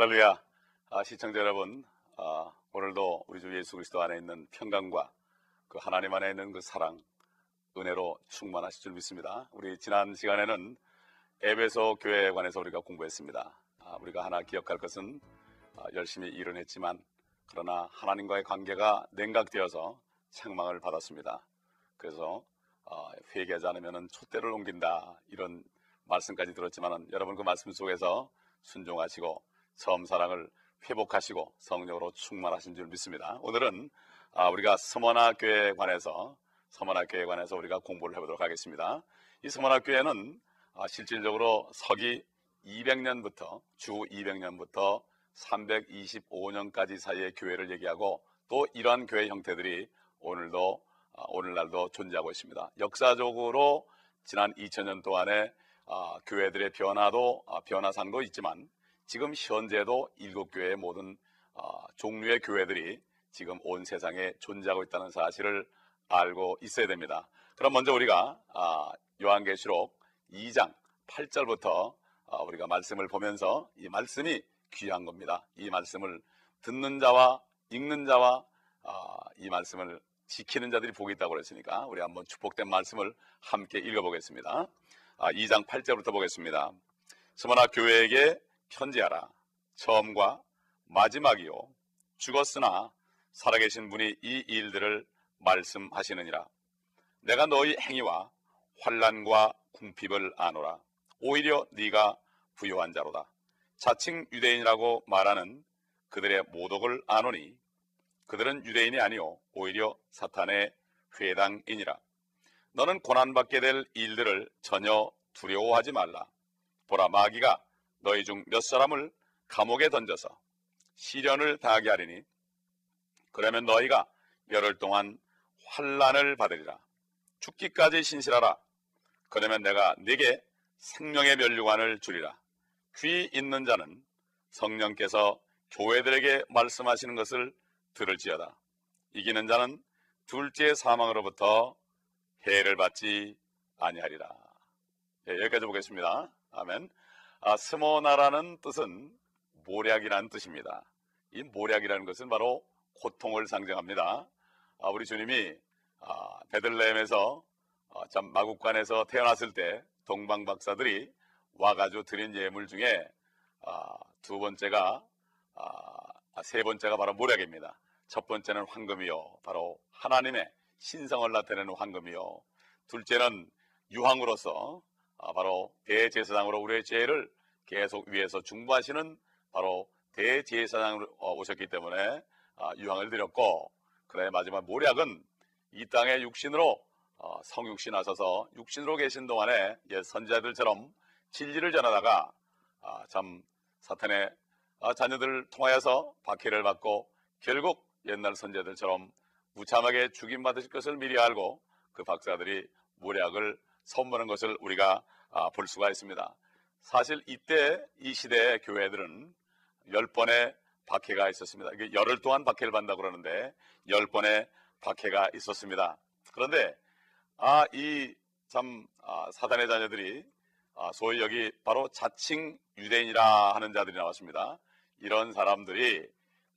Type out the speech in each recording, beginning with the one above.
할렐루야. 아, 시청자 여러분, 아, 오늘도 우리 주 예수 그리스도 안에 있는 평강과 그 하나님 안에 있는 그 사랑, 은혜로 충만하실 줄 믿습니다. 우리 지난 시간에는 에베소 교회에 관해서 우리가 공부했습니다. 아, 우리가 하나 기억할 것은 아, 열심히 일은 했지만 그러나 하나님과의 관계가 냉각되어서 책망을 받았습니다. 그래서 아, 회개하지 않으면 촛대를 옮긴다 이런 말씀까지 들었지만 여러분 그 말씀 속에서 순종하시고 처음 사랑을 회복하시고 성령으로 충만하신 줄 믿습니다. 오늘은 아, 우리가 서머나 교회에 관해서 서머나 교회에 관해서 우리가 공부를 해보도록 하겠습니다. 이 서머나 교회는 아, 실질적으로 서기 200년부터 주 200년부터 325년까지 사이의 교회를 얘기하고 또 이러한 교회 형태들이 오늘도 아, 오늘날도 존재하고 있습니다. 역사적으로 지난 2000년 동안에 아, 교회들의 변화도 아, 변화상도 있지만 지금 현재도 일곱 교회의 모든 아, 종류의 교회들이 지금 온 세상에 존재하고 있다는 사실을 알고 있어야 됩니다. 그럼 먼저 우리가 아, 요한계시록 2장 8절부터 아, 우리가 말씀을 보면서 이 말씀이 귀한 겁니다. 이 말씀을 듣는 자와 읽는 자와 아, 이 말씀을 지키는 자들이 복이 있다고 그랬으니까 우리 한번 축복된 말씀을 함께 읽어보겠습니다. 아, 2장 8절부터 보겠습니다. 스머나 교회에게 편지하라. 처음과 마지막이요. 죽었으나 살아계신 분이 이 일들을 말씀하시느니라. 내가 너희 행위와 환란과 궁핍을 아노라. 오히려 네가 부요한 자로다. 자칭 유대인이라고 말하는 그들의 모독을 아노니 그들은 유대인이 아니요 오히려 사탄의 회당이니라. 너는 고난받게 될 일들을 전혀 두려워하지 말라. 보라 마귀가 너희 중 몇 사람을 감옥에 던져서 시련을 당하게 하리니 그러면 너희가 열흘 동안 환란을 받으리라. 죽기까지 신실하라. 그러면 내가 네게 생명의 면류관을 주리라. 귀 있는 자는 성령께서 교회들에게 말씀하시는 것을 들을지어다. 이기는 자는 둘째 사망으로부터 해를 받지 아니하리라. 예, 여기까지 보겠습니다. 아멘. 아, 스모나라는 뜻은 모략이라는 뜻입니다. 이 모략이라는 것은 바로 고통을 상징합니다. 아, 우리 주님이 아, 베들레헴에서 아, 참 마국간에서 태어났을 때 동방 박사들이 와가지고 드린 예물 중에 아, 두 번째가 아, 세 번째가 바로 모략입니다. 첫 번째는 황금이요, 바로 하나님의 신성을 나타내는 황금이요. 둘째는 유황으로서 아, 바로 대제사장으로 우리의 죄를 계속 위에서 중부하시는 바로 대제사장으로 어, 오셨기 때문에 아, 유황을 드렸고 그래 마지막 모략은 이 땅에 육신으로 어, 성육신 하셔서 육신으로 계신 동안에 옛 선지자들처럼 진리를 전하다가 아, 참 사탄의 자녀들을 통하여서 박해를 받고 결국 옛날 선지자들처럼 무참하게 죽임 받으실 것을 미리 알고 그 박사들이 모략을 선보는 것을 우리가 아, 볼 수가 있습니다. 사실 이때 이 시대의 교회들은 열 번의 박해가 있었습니다. 열흘 동안 박해를 받는다고 그러는데 열 번의 박해가 있었습니다. 그런데 아 이참 아, 사단의 자녀들이 아, 소위 여기 바로 자칭 유대인이라 하는 자들이 나왔습니다. 이런 사람들이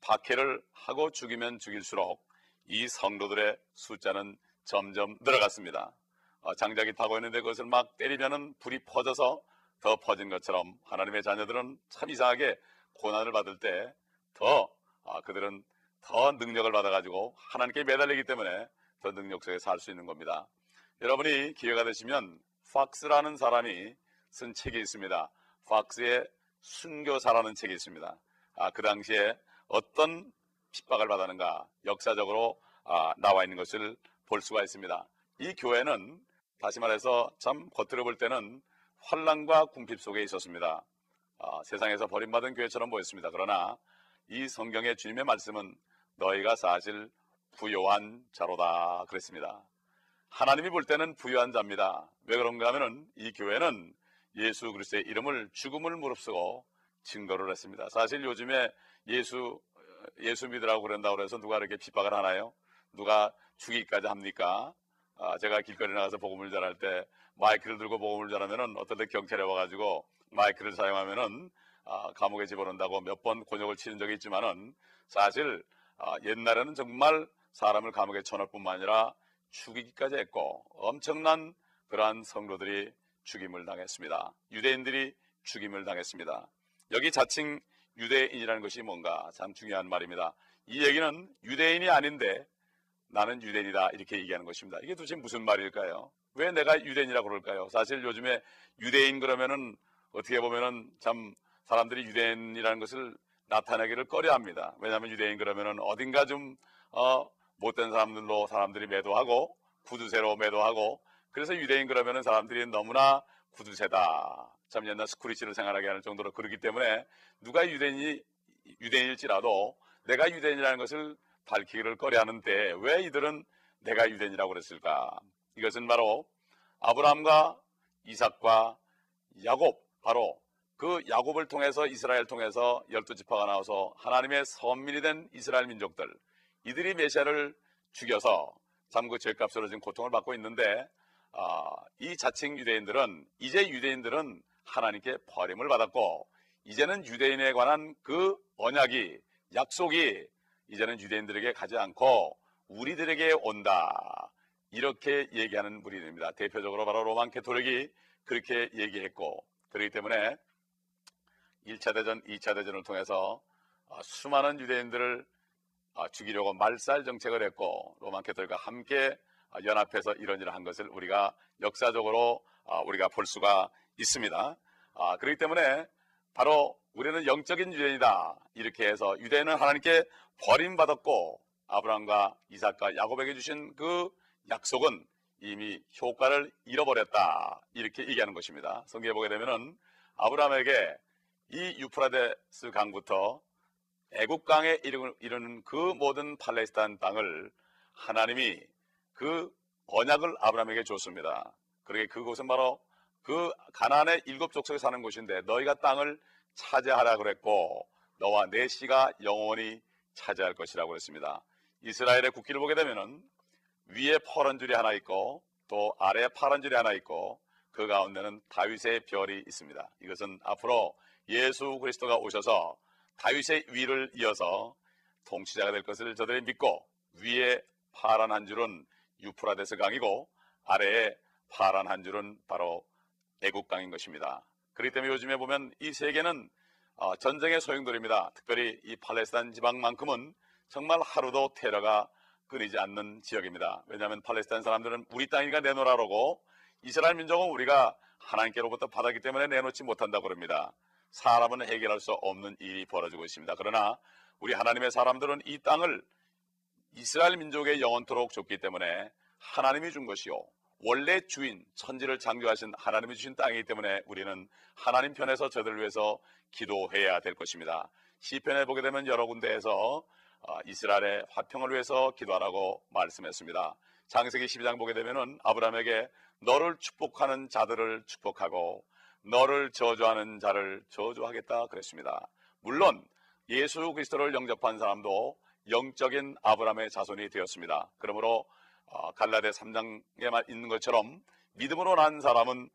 박해를 하고 죽이면 죽일수록 이 성도들의 숫자는 점점 늘어갔습니다. 어, 장작이 타고 있는데 그것을 막 때리면은 불이 퍼져서 더 퍼진 것처럼 하나님의 자녀들은 참 이상하게 고난을 받을 때더 아, 그들은 더 능력을 받아가지고 하나님께 매달리기 때문에 더 능력 속에 살 수 있는 겁니다. 여러분이 기회가 되시면 팍스라는 사람이 쓴 책이 있습니다. 팍스의 순교사라는 책이 있습니다. 아, 그 당시에 어떤 핍박을 받았는가 역사적으로 아, 나와 있는 것을 볼 수가 있습니다. 이 교회는 다시 말해서 참 겉으로 볼 때는 환란과 궁핍 속에 있었습니다. 아, 세상에서 버림받은 교회처럼 보였습니다. 그러나 이 성경의 주님의 말씀은 너희가 사실 부요한 자로다 그랬습니다. 하나님이 볼 때는 부요한 자입니다. 왜 그런가 하면은 이 교회는 예수 그리스도의 이름을 죽음을 무릅쓰고 증거를 했습니다. 사실 요즘에 예수 예수 믿으라고 그런다고 해서 누가 이렇게 핍박을 하나요? 누가 죽이기까지 합니까? 아, 제가 길거리 나가서 복음을 전할 때 마이크를 들고 복음을 전하면은 어떨 때 경찰에 와가지고 마이크를 사용하면은 아, 감옥에 집어넣는다고 몇 번 곤욕을 치른 적이 있지만은 사실 아, 옛날에는 정말 사람을 감옥에 쳐넣을 뿐만 아니라 죽이기까지 했고 엄청난 그러한 성도들이 죽임을 당했습니다. 유대인들이 죽임을 당했습니다. 여기 자칭 유대인이라는 것이 뭔가 참 중요한 말입니다. 이 얘기는 유대인이 아닌데 나는 유대인이다 이렇게 얘기하는 것입니다. 이게 도대체 무슨 말일까요? 왜 내가 유대인이라고 그럴까요? 사실 요즘에 유대인 그러면은 어떻게 보면은 참 사람들이 유대인이라는 것을 나타내기를 꺼려합니다. 왜냐하면 유대인 그러면은 어딘가 좀 어, 못된 사람들로 사람들이 매도하고 구두쇠로 매도하고 그래서 유대인 그러면은 사람들이 너무나 구두쇠다. 참 옛날 스크리치를 생활하게 하는 정도로 그러기 때문에 누가 유대인이 유대인일지라도 내가 유대인이라는 것을 밝히기를 꺼려하는데 왜 이들은 내가 유대인이라고 그랬을까? 이것은 바로 아브라함과 이삭과 야곱 바로 그 야곱을 통해서 이스라엘 통해서 열두 지파가 나와서 하나님의 선민이 된 이스라엘 민족들 이들이 메시아를 죽여서 참 그 죄값으로 지금 고통을 받고 있는데 아, 이 자칭 유대인들은 이제 유대인들은 하나님께 버림을 받았고 이제는 유대인에 관한 그 언약이 약속이 이제는 유대인들에게 가지 않고 우리들에게 온다. 이렇게 얘기하는 무리입니다. 대표적으로 바로 로만 캐토릭이 그렇게 얘기했고 그렇기 때문에 1차 대전, 2차 대전을 통해서 아, 수많은 유대인들을 아, 죽이려고 말살 정책을 했고 로만 캐토릭과 함께 아, 연합해서 이런 일을 한 것을 우리가 역사적으로 우리가 볼 수가 있습니다. 그렇기 때문에 바로 우리는 영적인 유대인이다. 이렇게 해서 유대인은 하나님께 버림받았고 아브라함과 이삭과 야곱에게 주신 그 약속은 이미 효과를 잃어버렸다. 이렇게 얘기하는 것입니다. 성경에 보게 되면은 아브라함에게 이 유프라데스 강부터 애국강에 이르는 그 모든 팔레스타인 땅을 하나님이 그 언약을 아브라함에게 줬습니다. 그러게 그곳은 바로 그 가나안의 일곱 족속에 사는 곳인데 너희가 땅을 차지하라 그랬고 너와 내 씨가 영원히 차지할 것이라고 그랬습니다. 이스라엘의 국기를 보게 되면은 위에 퍼런 줄이 하나 있고 또 아래에 파란 줄이 하나 있고 그 가운데는 다윗의 별이 있습니다. 이것은 앞으로 예수 그리스도가 오셔서 다윗의 위를 이어서 통치자가 될 것을 저들이 믿고 위에 파란 한 줄은 유프라데스 강이고 아래에 파란 한 줄은 바로 애국강인 것입니다. 그렇기 때문에 요즘에 보면 이 세계는 어, 전쟁의 소용돌입니다. 특별히 이 팔레스타인 지방만큼은 정말 하루도 테러가 끊이지 않는 지역입니다. 왜냐하면 팔레스타인 사람들은 우리 땅이니까 내놓으라고 이스라엘 민족은 우리가 하나님께로부터 받았기 때문에 내놓지 못한다고 그럽니다. 사람은 해결할 수 없는 일이 벌어지고 있습니다. 그러나 우리 하나님의 사람들은 이 땅을 이스라엘 민족의 영원토록 줬기 때문에 하나님이 준 것이요. 원래 주인, 천지를 창조하신 하나님이 주신 땅이기 때문에 우리는 하나님 편에서 저들을 위해서 기도해야 될 것입니다. 시편에 보게 되면 여러 군데에서 어, 이스라엘의 화평을 위해서 기도하라고 말씀했습니다. 장세기 12장 보게 되면은 아브라함에게 너를 축복하는 자들을 축복하고 너를 저주하는 자를 저주하겠다 그랬습니다. 물론 예수 그리스도를 영접한 사람도 영적인 아브라함의 자손이 되었습니다. 그러므로 어, 갈라데 3장에만 있는 것처럼 믿음으로 난 사람은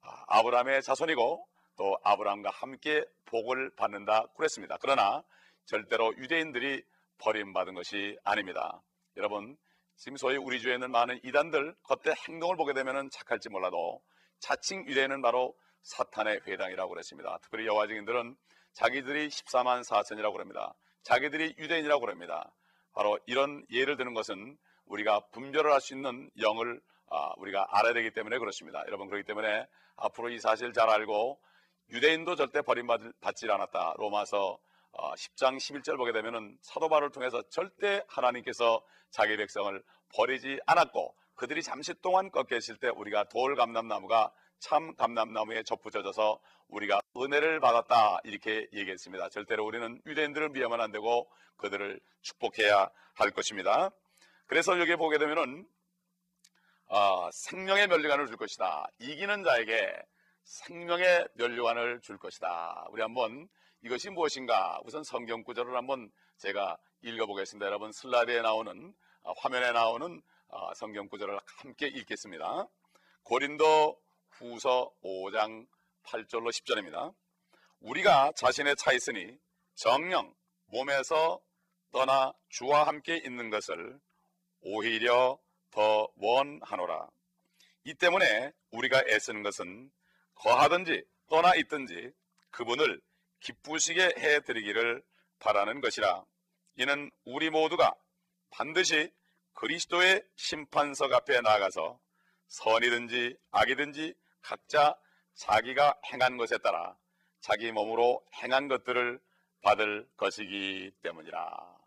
아, 아브라함의 자손이고 또 아브라함과 함께 복을 받는다 그랬습니다. 그러나 절대로 유대인들이 버림받은 것이 아닙니다. 여러분 지금 소위 우리 주에 있는 많은 이단들 겉에 행동을 보게 되면 착할지 몰라도 자칭 유대인은 바로 사탄의 회당이라고 그랬습니다. 특별히 여호와 증인들은 자기들이 14만 4천이라고 그럽니다. 자기들이 유대인이라고 그럽니다. 바로 이런 예를 드는 것은 우리가 분별을 할 수 있는 영을 아, 우리가 알아야 되기 때문에 그렇습니다. 여러분 그렇기 때문에 앞으로 이 사실 잘 알고 유대인도 절대 버림받지 않았다. 로마서 10장 어, 11절 보게 되면은 사도 바울을 통해서 절대 하나님께서 자기 백성을 버리지 않았고 그들이 잠시 동안 꺾여 있을 때 우리가 돌 감람나무가 참 감람나무에 접붙여져서 우리가 은혜를 받았다 이렇게 얘기했습니다. 절대로 우리는 유대인들을 미워하면 안 되고 그들을 축복해야 할 것입니다. 그래서 여기 보게 되면은 어, 생명의 면류관을 줄 것이다. 이기는 자에게 생명의 면류관을 줄 것이다. 우리 한번 이것이 무엇인가? 우선 성경 구절을 한번 제가 읽어보겠습니다. 여러분 슬라이드에 나오는 어, 화면에 나오는 어, 성경 구절을 함께 읽겠습니다. 고린도 후서 5장 8절로 10절입니다. 우리가 자신의 차 있으니 정령 몸에서 떠나 주와 함께 있는 것을 오히려 더 원하노라. 이 때문에 우리가 애쓰는 것은 거하든지 떠나 있든지 그분을 기쁘시게 해드리기를 바라는 것이라. 이는 우리 모두가 반드시 그리스도의 심판석 앞에 나가서 선이든지 악이든지 각자 자기가 행한 것에 따라 자기 몸으로 행한 것들을 받을 것이기 때문이라.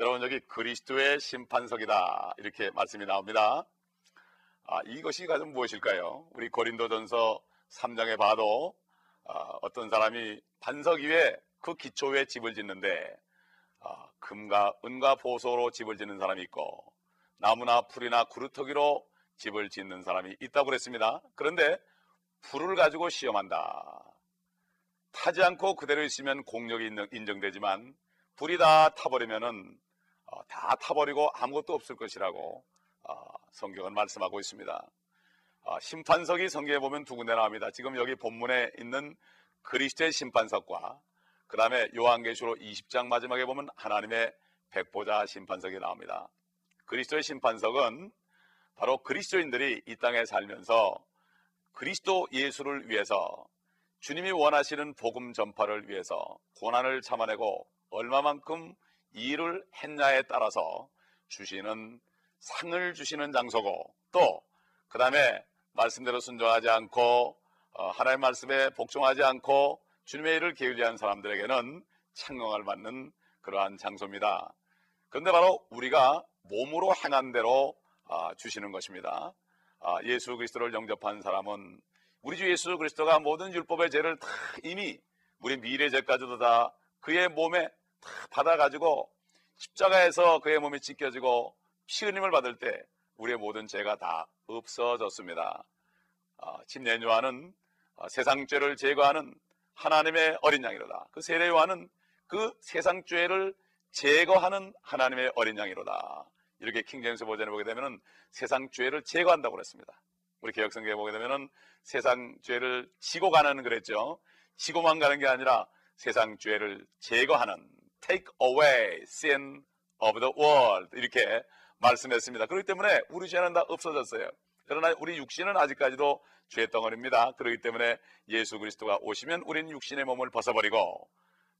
여러분 여기 그리스도의 심판석이다 이렇게 말씀이 나옵니다. 아, 이것이 가장 무엇일까요? 우리 고린도전서 3장에 봐도 아, 어떤 사람이 반석 위에 그 기초 위에 집을 짓는데 아, 금과 은과 보소로 집을 짓는 사람이 있고 나무나 풀이나 구루터기로 집을 짓는 사람이 있다고 그랬습니다. 그런데 불을 가지고 시험한다. 타지 않고 그대로 있으면 공력이 인정되지만 불이 다 타버리면은 어, 다 타버리고 아무것도 없을 것이라고 어, 성경은 말씀하고 있습니다. 어, 심판석이 성경에 보면 두 군데 나옵니다. 지금 여기 본문에 있는 그리스도의 심판석과 그 다음에 요한계시록 20장 마지막에 보면 하나님의 백보자 심판석이 나옵니다. 그리스도의 심판석은 바로 그리스도인들이 이 땅에 살면서 그리스도 예수를 위해서 주님이 원하시는 복음 전파를 위해서 고난을 참아내고 얼마만큼 일을 했냐에 따라서 주시는 상을 주시는 장소고 또 그 다음에 말씀대로 순종하지 않고 어, 하나님의 말씀에 복종하지 않고 주님의 일을 게을리한 사람들에게는 창명을 받는 그러한 장소입니다. 그런데 바로 우리가 몸으로 행한 대로 아, 주시는 것입니다. 아, 예수 그리스도를 영접한 사람은 우리 주 예수 그리스도가 모든 율법의 죄를 다 이미 우리 미래 죄까지도 다 그의 몸에 다 받아가지고 십자가에서 그의 몸이 찢겨지고 피 흘림을 받을 때 우리의 모든 죄가 다 없어졌습니다. 아, 침례 요한은 세상 죄를 제거하는 하나님의 어린 양이로다. 그 세례 요한은 그 세상 죄를 제거하는 하나님의 어린 양이로다. 이렇게 킹제임스 버전에 보게 되면 세상 죄를 제거한다고 그랬습니다. 우리 개혁성경에 보게 되면 세상 죄를 지고 가는 그랬죠. 지고만 가는 게 아니라 세상 죄를 제거하는 take away sin of the world 이렇게 말씀했습니다. 그렇기 때문에 우리 죄는 다 없어졌어요. 그러나 우리 육신은 아직까지도 죄 덩어리입니다. 그렇기 때문에 예수 그리스도가 오시면 우리는 육신의 몸을 벗어버리고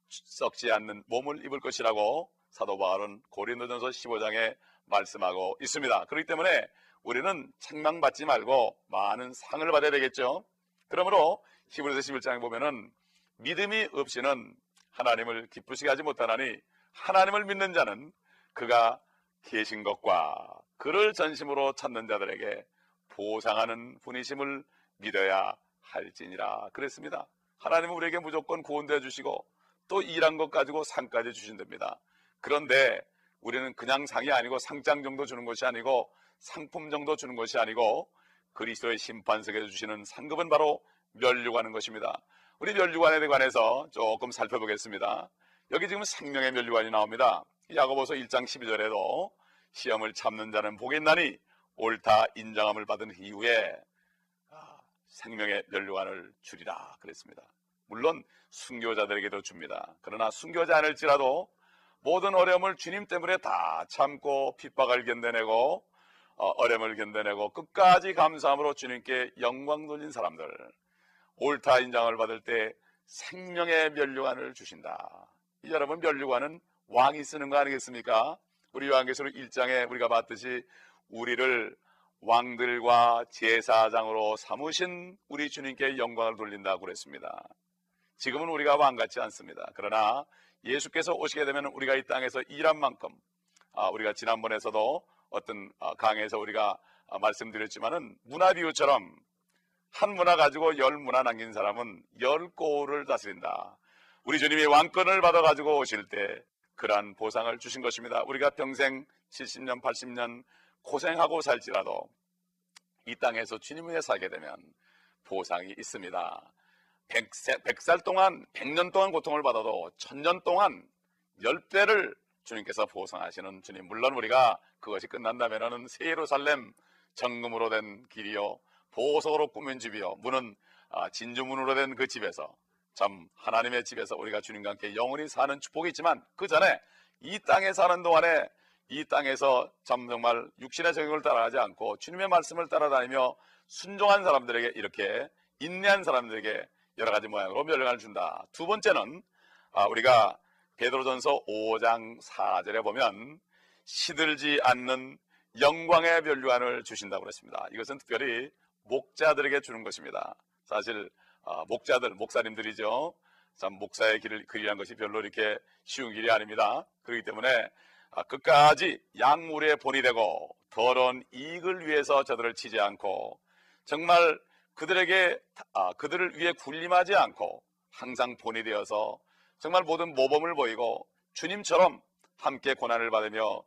썩지 않는 몸을 입을 것이라고 사도 바울은 고린도전서 15장에 말씀하고 있습니다. 그렇기 때문에 우리는 책망받지 말고 많은 상을 받아야 되겠죠. 그러므로 히브리서 11장에 보면은 믿음이 없이는 하나님을 기쁘시게 하지 못하나니 하나님을 믿는 자는 그가 계신 것과 그를 전심으로 찾는 자들에게 보상하는 분이심을 믿어야 할지니라 그랬습니다. 하나님은 우리에게 무조건 구원되어 주시고 또 일한 것 가지고 상까지 주신답니다. 그런데 우리는 그냥 상이 아니고 상장 정도 주는 것이 아니고 상품 정도 주는 것이 아니고 그리스도의 심판석에서 주시는 상급은 바로 멸류관인 것입니다. 우리 멸류관에 관해서 조금 살펴보겠습니다. 여기 지금 생명의 멸류관이 나옵니다. 야고보서 1장 12절에도 시험을 참는 자는 복이 있나니 옳다 인정함을 받은 이후에 아, 생명의 멸류관을 주리라 그랬습니다. 물론 순교자들에게도 줍니다. 그러나 순교자 않을지라도 모든 어려움을 주님 때문에 다 참고 핍박을 견뎌내고 어, 어려움을 견뎌내고 끝까지 감사함으로 주님께 영광 돌린 사람들 옳다 인정을 받을 때 생명의 멸류관을 주신다. 여러분 멸류관은 왕이 쓰는 거 아니겠습니까? 우리 요한계시록 1장에 우리가 봤듯이 우리를 왕들과 제사장으로 삼으신 우리 주님께 영광을 돌린다고 그랬습니다. 지금은 우리가 왕 같지 않습니다. 그러나 예수께서 오시게 되면 우리가 이 땅에서 일한 만큼 아, 우리가 지난번에서도 어떤 아, 강에서 우리가 아, 말씀드렸지만은 문화 비유처럼 한 문화 가지고 열 문화 남긴 사람은 열 고를 다스린다. 우리 주님이 왕권을 받아 가지고 오실 때 그러한 보상을 주신 것입니다. 우리가 평생 70년, 80년 고생하고 살지라도 이 땅에서 주님 위해 살게 되면 보상이 있습니다. 100살 동안 100년 동안 고통을 받아도 1000년 동안 10배를 주님께서 보상하시는 주님 물론 우리가 그것이 끝난다면 새 예루살렘 정금으로 된 길이요 보석으로 꾸민 집이요 문은 아, 진주문으로 된 그 집에서 참 하나님의 집에서 우리가 주님과 함께 영원히 사는 축복이 있지만 그 전에 이 땅에 사는 동안에 이 땅에서 참 정말 육신의 정욕을 따라가지 않고 주님의 말씀을 따라다니며 순종한 사람들에게 이렇게 인내한 사람들에게 여러 가지 모양으로 멸령을 준다. 두 번째는 아, 우리가 베드로전서 5장 4절에 보면 시들지 않는 영광의 멸류관을 주신다고 그랬습니다. 이것은 특별히 목자들에게 주는 것입니다. 사실 아, 목자들, 목사님들이죠. 참 목사의 길을 그리한 것이 별로 이렇게 쉬운 길이 아닙니다. 그렇기 때문에 아, 끝까지 약물의 본이 되고 더러운 이익을 위해서 저들을 치지 않고 정말 그들에게 아, 그들을 위해 군림하지 않고 항상 본이 되어서 정말 모든 모범을 보이고 주님처럼 함께 고난을 받으며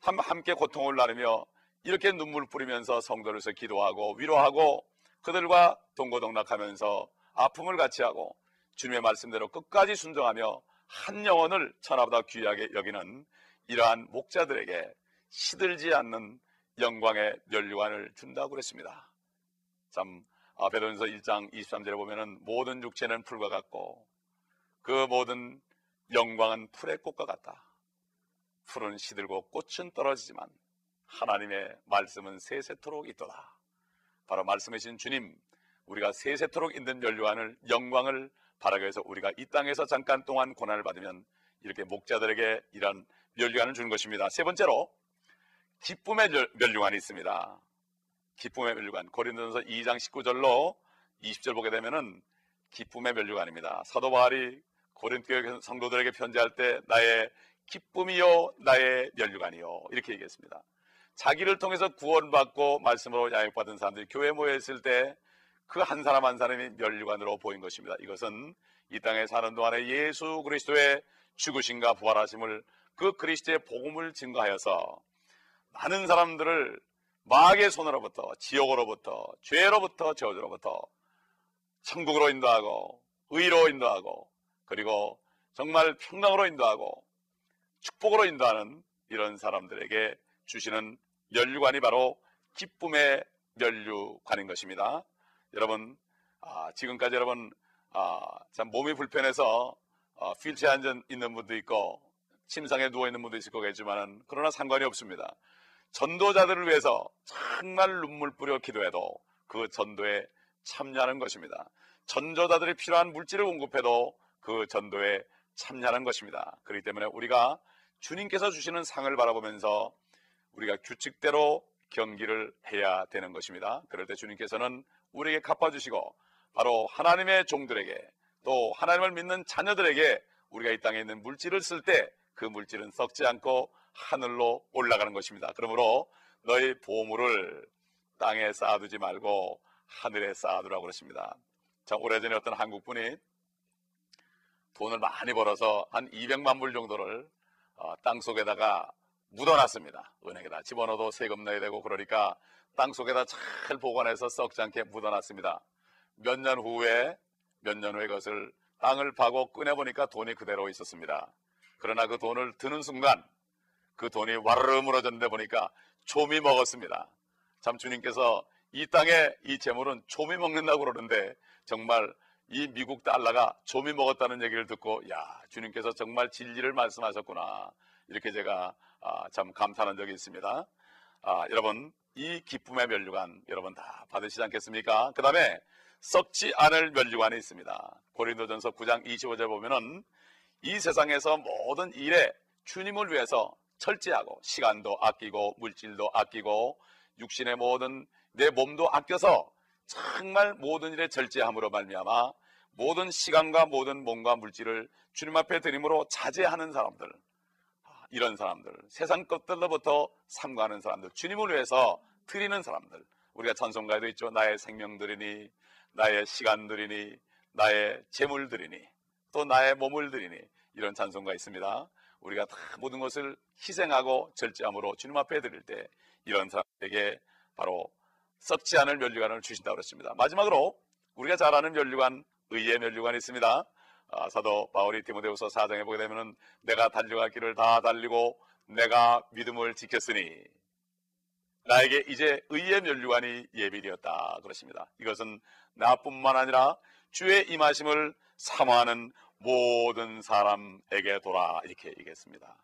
함께 고통을 나누며 이렇게 눈물 뿌리면서 성도로서 기도하고 위로하고 그들과 동고동락하면서 아픔을 같이 하고 주님의 말씀대로 끝까지 순종하며 한 영혼을 천하보다 귀하게 여기는 이러한 목자들에게 시들지 않는 영광의 면류관을 준다고 그랬습니다. 참 아, 베드로전서 1장 23절에 보면은 모든 육체는 풀과 같고 그 모든 영광은 풀의 꽃과 같다. 풀은 시들고 꽃은 떨어지지만 하나님의 말씀은 세세토록 있도다. 바로 말씀하신 주님, 우리가 세세토록 있는 연류관을 영광을 바라기 위해서 우리가 이 땅에서 잠깐 동안 고난을 받으면 이렇게 목자들에게 이런 멸류관을 주는 것입니다. 세 번째로 기쁨의 멸류관이 있습니다. 기쁨의 멸류관. 고린도전서 2장 19절로 20절 보게 되면은 기쁨의 멸류관입니다. 사도 바울이 고린도 성도들에게 편지할 때 나의 기쁨이요 나의 멸류관이요 이렇게 얘기했습니다. 자기를 통해서 구원받고 말씀으로 양육받은 사람들이 교회 모여 있을 때 그 한 사람 한 사람이 멸류관으로 보인 것입니다. 이것은 이 땅에 사는 동안에 예수 그리스도의 죽으신가 부활하심을 그 그리스도의 복음을 증거하여서 많은 사람들을 마귀의 손으로부터 지옥으로부터 죄로부터 저주로부터 천국으로 인도하고 의로 인도하고 그리고 정말 평강으로 인도하고 축복으로 인도하는 이런 사람들에게 주시는 면류관이 바로 기쁨의 면류관인 것입니다. 여러분 아, 지금까지 여러분 아, 참 몸이 불편해서 어, 휠체어 앉아 있는 분도 있고 침상에 누워 있는 분도 있을 거겠지만 그러나 상관이 없습니다. 전도자들을 위해서 정말 눈물 뿌려 기도해도 그 전도에 참여하는 것입니다. 전도자들이 필요한 물질을 공급해도 그 전도에 참여하는 것입니다. 그렇기 때문에 우리가 주님께서 주시는 상을 바라보면서 우리가 규칙대로 경기를 해야 되는 것입니다. 그럴 때 주님께서는 우리에게 갚아주시고 바로 하나님의 종들에게 또 하나님을 믿는 자녀들에게 우리가 이 땅에 있는 물질을 쓸 때 그 물질은 썩지 않고 하늘로 올라가는 것입니다. 그러므로 너희 보물을 땅에 쌓아두지 말고 하늘에 쌓아두라고 그러십니다. 자, 오래전에 어떤 한국 분이 돈을 많이 벌어서 한 200만 불 정도를 어, 땅 속에다가 묻어놨습니다. 은행에다 집어넣어도 세금 내야 되고 그러니까 땅 속에다 잘 보관해서 썩지 않게 묻어놨습니다. 몇 년 후에 몇 년 후에 그것을 땅을 파고 꺼내보니까 돈이 그대로 있었습니다. 그러나 그 돈을 드는 순간 그 돈이 와르르 무너졌는데 보니까 좀이 먹었습니다. 참 주님께서 이 땅에 이 재물은 좀이 먹는다고 그러는데 정말 이 미국 달러가 좀이 먹었다는 얘기를 듣고 야 주님께서 정말 진리를 말씀하셨구나 이렇게 제가 아, 참 감탄한 적이 있습니다. 아, 여러분 이 기쁨의 면류관 여러분 다 받으시지 않겠습니까? 그 다음에 썩지 않을 면류관이 있습니다. 고린도전서 9장 25절 보면은 이 세상에서 모든 일에 주님을 위해서 철저하고 시간도 아끼고 물질도 아끼고 육신의 모든 내 몸도 아껴서 정말 모든 일에 절제함으로 말미암아 모든 시간과 모든 몸과 물질을 주님 앞에 드림으로 자제하는 사람들 아, 이런 사람들 세상 것들로부터 삼가하는 사람들 주님을 위해서 드리는 사람들 우리가 찬송가에도 있죠 나의 생명들이니 나의 시간들이니 나의 재물들이니 또 나의 몸을 드리니 이런 찬송가 있습니다 우리가 다 모든 것을 희생하고 절제함으로 주님 앞에 드릴 때 이런 사람에게 바로 썩지 않을 면류관을 주신다고 그랬습니다. 마지막으로 우리가 잘 아는 면류관, 의의 면류관이 있습니다. 아, 사도 바울이 디모데후서 4장에 보게 되면은 내가 달려갈 길을 다 달리고 내가 믿음을 지켰으니 나에게 이제 의의 면류관이 예비되었다 그러십니다. 이것은 나뿐만 아니라 주의 임하심을 사모하는 모든 사람에게 돌아 이렇게 얘기했습니다.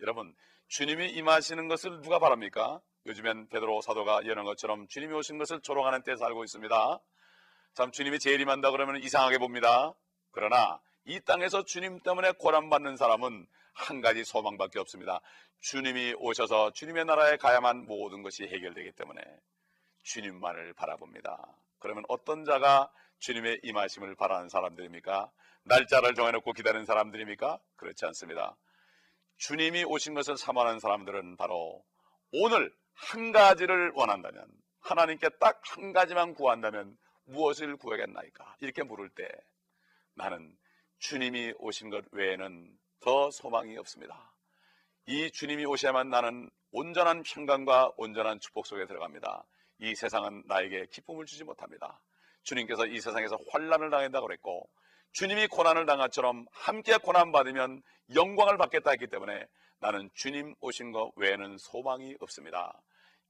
여러분 주님이 임하시는 것을 누가 바랍니까? 요즘엔 베드로 사도가 예언한 것처럼 주님이 오신 것을 조롱하는 때 살고 있습니다. 참 주님이 제일 임한다 그러면 이상하게 봅니다. 그러나 이 땅에서 주님 때문에 고난받는 사람은 한 가지 소망밖에 없습니다. 주님이 오셔서 주님의 나라에 가야만 모든 것이 해결되기 때문에 주님만을 바라봅니다. 그러면 어떤 자가 주님의 임하심을 바라는 사람들입니까? 날짜를 정해놓고 기다리는 사람들입니까? 그렇지 않습니다. 주님이 오신 것을 사모하는 사람들은 바로 오늘 한 가지를 원한다면 하나님께 딱 한 가지만 구한다면 무엇을 구하겠나이까? 이렇게 물을 때 나는 주님이 오신 것 외에는 더 소망이 없습니다. 이 주님이 오셔야만 나는 온전한 평강과 온전한 축복 속에 들어갑니다. 이 세상은 나에게 기쁨을 주지 못합니다. 주님께서 이 세상에서 환란을 당한다고 그랬고 주님이 고난을 당한처럼 함께 고난 받으면 영광을 받겠다 했기 때문에 나는 주님 오신 것 외에는 소망이 없습니다.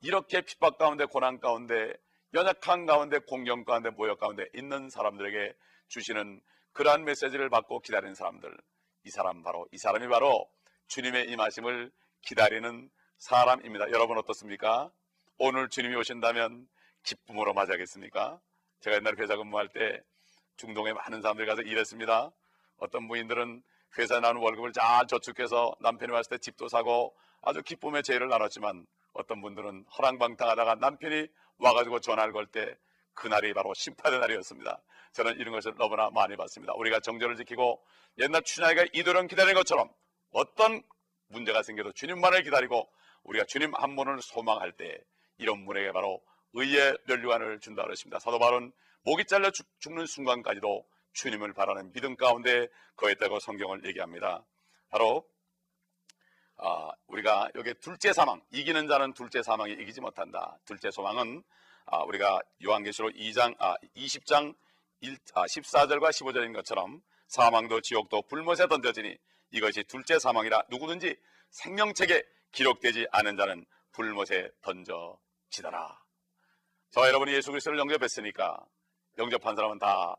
이렇게 핍박 가운데 고난 가운데 연약한 가운데 공경 가운데 모욕 가운데 있는 사람들에게 주시는 그러한 메시지를 받고 기다리는 사람들 이 사람 바로 이 사람이 바로 주님의 임하심을 기다리는 사람입니다. 여러분 어떻습니까? 오늘 주님이 오신다면 기쁨으로 맞이하겠습니까? 제가 옛날에 회사 근무할 때 중동에 많은 사람들이 가서 일했습니다. 어떤 부인들은 회사에 나오는 월급을 잘 저축해서 남편이 왔을 때 집도 사고 아주 기쁨의 제의를 나눴지만 어떤 분들은 허랑방탕하다가 남편이 와가지고 전화를 걸 때 그날이 바로 심판의 날이었습니다. 저는 이런 것을 너무나 많이 봤습니다. 우리가 정절을 지키고 옛날 춘향이가 이도령 기다리는 것처럼 어떤 문제가 생겨도 주님만을 기다리고 우리가 주님 한 분을 소망할 때 이런 분에게 바로 의의 면류관을 준다 그랬습니다. 사도 바울은 목이 잘려 죽, 는 순간까지도 주님을 바라는 믿음 가운데 거했다고 성경을 얘기합니다. 바로 아, 우리가 여기 둘째 사망, 이기는 자는 둘째 사망에 이기지 못한다. 둘째 소망은 아, 우리가 요한계시록 2장, 아, 20장 1, 아, 14절과 15절인 것처럼 사망도 지옥도 불못에 던져지니 이것이 둘째 사망이라 누구든지 생명책에 기록되지 않은 자는 불못에 던져지더라. 저 여러분이 예수 그리스도를 영접했으니까 영접한 사람은 다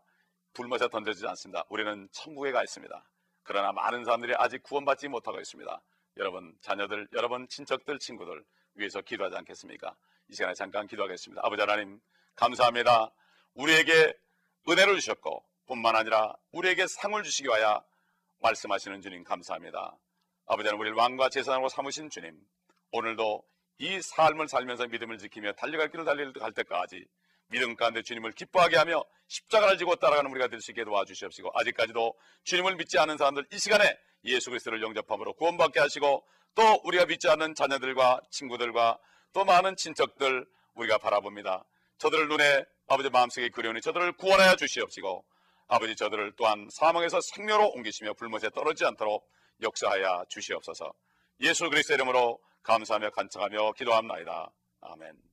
불못에 던져지지 않습니다. 우리는 천국에 가 있습니다. 그러나 많은 사람들이 아직 구원받지 못하고 있습니다. 여러분 자녀들, 여러분 친척들, 친구들 위해서 기도하지 않겠습니까? 이 시간에 잠깐 기도하겠습니다. 아버지 하나님 감사합니다. 우리에게 은혜를 주셨고 뿐만 아니라 우리에게 상을 주시기 위하여 말씀하시는 주님 감사합니다. 아버지 하나님 우리를 왕과 제사장으로 삼으신 주님 오늘도 이 삶을 살면서 믿음을 지키며 달려갈 길을 달려갈 때까지 믿음 가운데 주님을 기뻐하게 하며 십자가를 지고 따라가는 우리가 될 수 있게 도와주시옵시고 아직까지도 주님을 믿지 않는 사람들 이 시간에 예수 그리스도를 영접함으로 구원받게 하시고 또 우리가 믿지 않는 자녀들과 친구들과 또 많은 친척들 우리가 바라봅니다. 저들을 눈에 아버지 마음속에 그려오니 저들을 구원하여 주시옵시고 아버지 저들을 또한 사망에서 생명으로 옮기시며 불못에 떨어지지 않도록 역사하여 주시옵소서 예수 그리스도 이름으로 감사하며 간청하며 기도합나이다. 아멘.